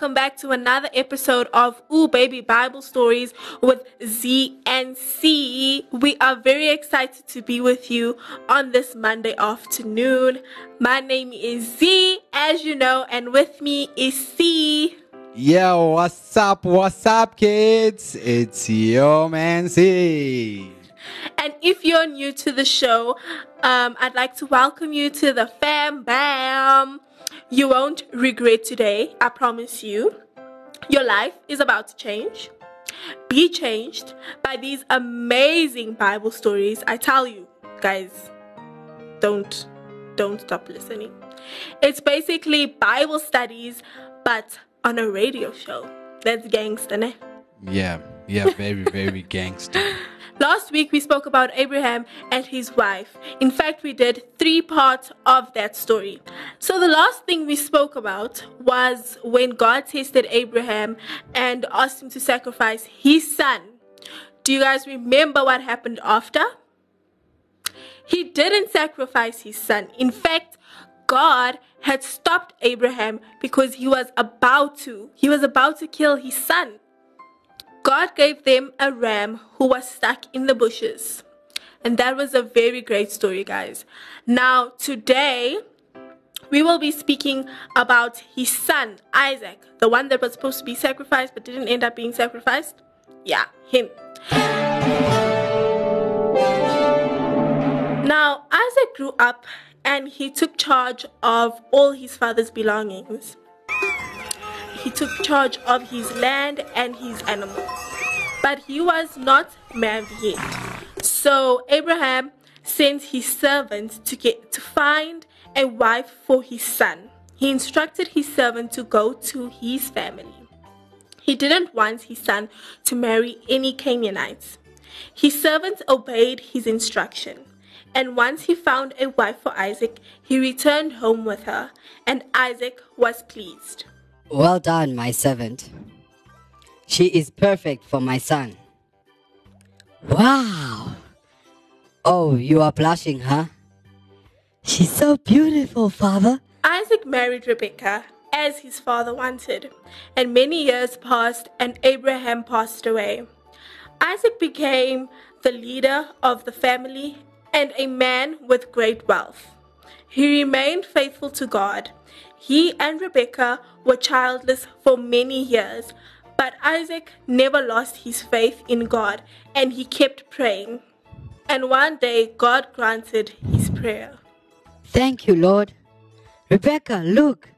welcome back to another episode of Ooh Baby Bible Stories with Z and C. We are very excited to be with you on this Monday afternoon. My name is Z, as you know, and with me is C. Yo, what's up? What's up, kids? It's your man C. And if you're new to the show, um, I'd like to welcome you to the fam bam. You won't regret today, I promise you. Your life is about to change. Be changed by these amazing Bible stories. I tell you, guys, don't don't stop listening. It's basically Bible studies but on a radio show. That's gangster, ne? Yeah, yeah, very, very gangster. Last week we spoke about Abraham and his wife. In fact, we did three parts of that story. So the last thing we spoke about was when God tested Abraham and asked him to sacrifice his son. Do you guys remember what happened after? He didn't sacrifice his son. In fact, God had stopped Abraham because he was about to. He was about to kill his son. God gave them a ram who was stuck in the bushes. And that was a very great story, guys. Now, today, we will be speaking about his son, Isaac, the one that was supposed to be sacrificed but didn't end up being sacrificed. Yeah, him. Now, Isaac grew up and he took charge of all his father's belongings he took charge of his land and his animals. But he was not married yet. So Abraham sent his servant to get to find a wife for his son. He instructed his servant to go to his family. He didn't want his son to marry any Canaanites. His servant obeyed his instruction. And once he found a wife for Isaac, he returned home with her, and Isaac was pleased. Well done, my servant. She is perfect for my son. Wow! Oh, you are blushing, huh? She's so beautiful, father. Isaac married Rebekah as his father wanted, and many years passed and Abraham passed away. Isaac became the leader of the family and a man with great wealth. He remained faithful to God he and Rebekah were childless for many years, but Isaac never lost his faith in God and he kept praying. And one day God granted his prayer. Thank you, Lord. Rebecca, look,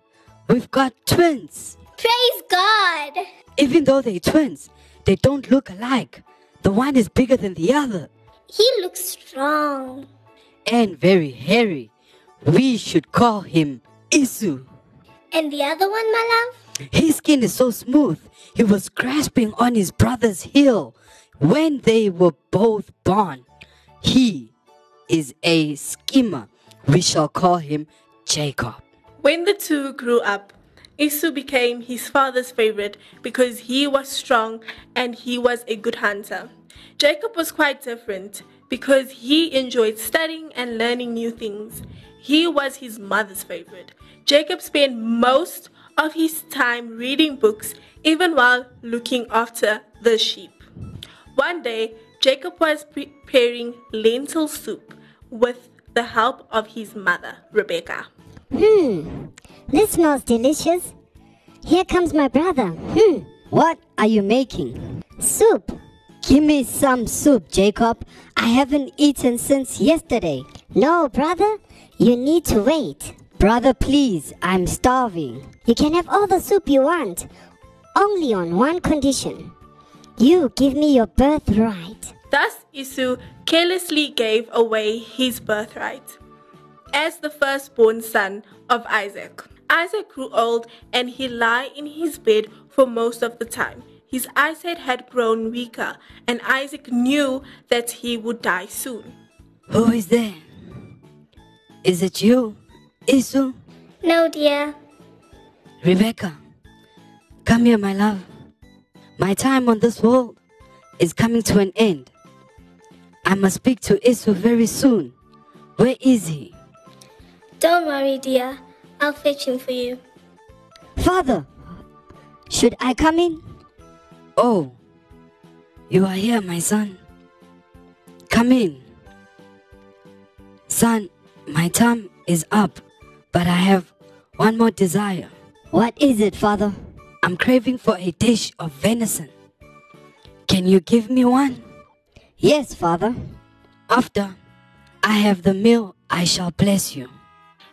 we've got twins. Praise God! Even though they're twins, they don't look alike. The one is bigger than the other. He looks strong. And very hairy. We should call him Esau. And the other one, my love? His skin is so smooth. He was grasping on his brother's heel when they were both born. He is a schemer. We shall call him Jacob. When the two grew up, Esau became his father's favorite because he was strong and he was a good hunter. Jacob was quite different because he enjoyed studying and learning new things. He was his mother's favorite. Jacob spent most of his time reading books, even while looking after the sheep. One day, Jacob was preparing lentil soup with the help of his mother, Rebecca. Hmm, this smells delicious. Here comes my brother. Hmm, what are you making? Soup. Give me some soup, Jacob. I haven't eaten since yesterday. No, brother, you need to wait. Brother, please, I'm starving. You can have all the soup you want, only on one condition. You give me your birthright. Thus Esau carelessly gave away his birthright as the firstborn son of Isaac. Isaac grew old and he lay in his bed for most of the time. His eyesight had grown weaker, and Isaac knew that he would die soon. Who is there? Is it you? Esau? No, dear. Rebecca, come here, my love. My time on this world is coming to an end. I must speak to Esau very soon. Where is he? Don't worry, dear. I'll fetch him for you. Father, Should I come in? Oh, you are here, my son. Come in. Son, my time is up, but I have one more desire. What is it, father? I'm craving for a dish of venison. Can you give me one? Yes, father. After I have the meal, I shall bless you.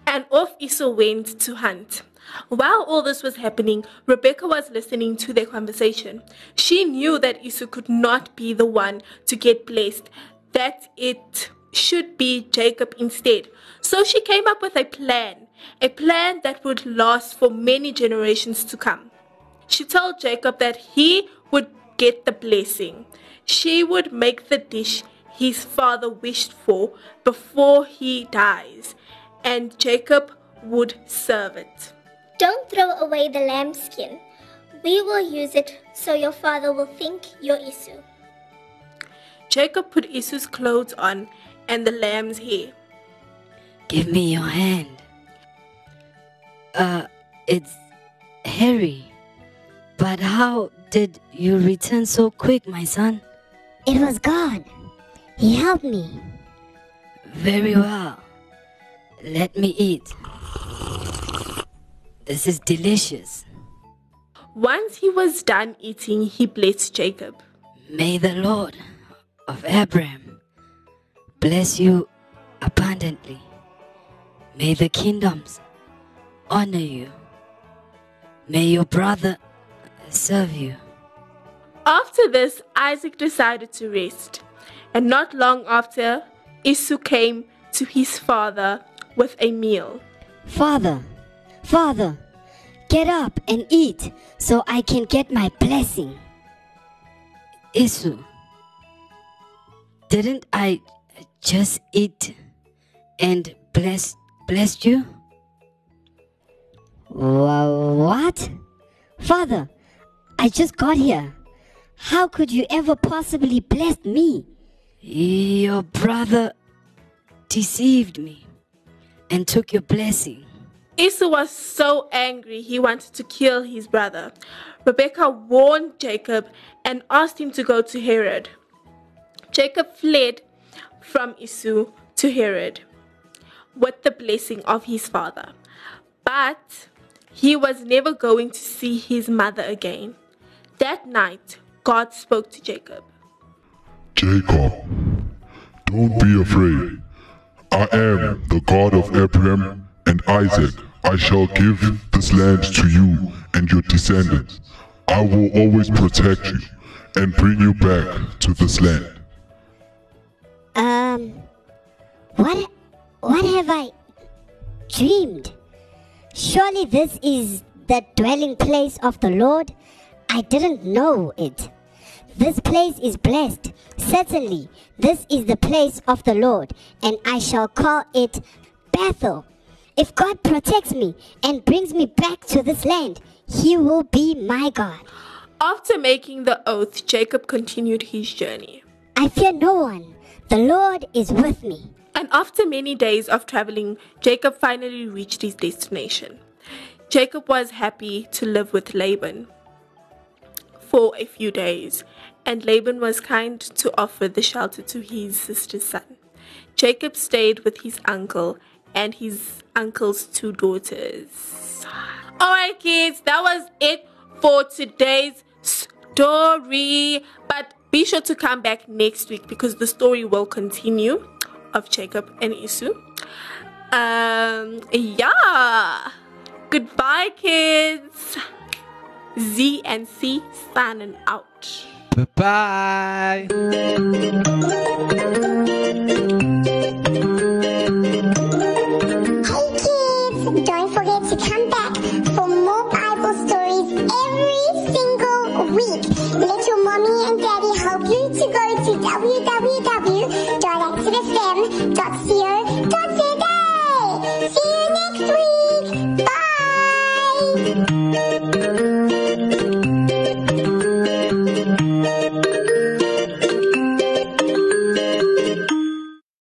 And off Esau went to hunt. While all this was happening, Rebecca was listening to their conversation. She knew that Esau could not be the one to get blessed, that it should be Jacob instead. So she came up with a plan, a plan that would last for many generations to come. She told Jacob that he would get the blessing. She would make the dish his father wished for before he dies, and Jacob would serve it. Don't throw away the lambskin. We will use it so your father will think you're Esau. Jacob put Esau's clothes on and the lamb's hair. Give me your hand. Uh, it's hairy. But how did you return so quick, my son? It was God. He helped me. Very well. Let me eat. This is delicious. Once he was done eating, he blessed Jacob. May the Lord of Abraham bless you abundantly. May the kingdoms honor you. May your brother serve you. After this, Isaac decided to rest. And not long after, Esau came to his father with a meal. Father, father, get up and eat so I can get my blessing. Esau, didn't I just eat and bless blessed you? Wha- What? Father, I just got here. How could you ever possibly bless me? Your brother deceived me and took your blessing. Esau was so angry he wanted to kill his brother. Rebekah warned Jacob and asked him to go to Haran. Jacob fled from Esau to Haran with the blessing of his father. But he was never going to see his mother again. That night, God spoke to Jacob. Jacob, don't be afraid. I am the God of Abraham and Isaac. I shall give this land to you and your descendants. I will always protect you and bring you back to this land. What, what have I dreamed? Surely this is the dwelling place of the Lord. I didn't know it. This place is blessed. Certainly, this is the place of the Lord, and I shall call it Bethel. If God protects me and brings me back to this land, He will be my God. After making the oath, Jacob continued his journey. I fear no one. The Lord is with me. And after many days of traveling, Jacob finally reached his destination. Jacob was happy to live with Laban for a few days, and Laban was kind to offer the shelter to his sister's son. Jacob stayed with his uncle and his uncle's two daughters. Alright, kids, that was it for today's story. But be sure to come back next week because the story will continue of Jacob and Esau. Um, yeah. Goodbye, kids. Z and C signing out. Bye bye. beauty go to www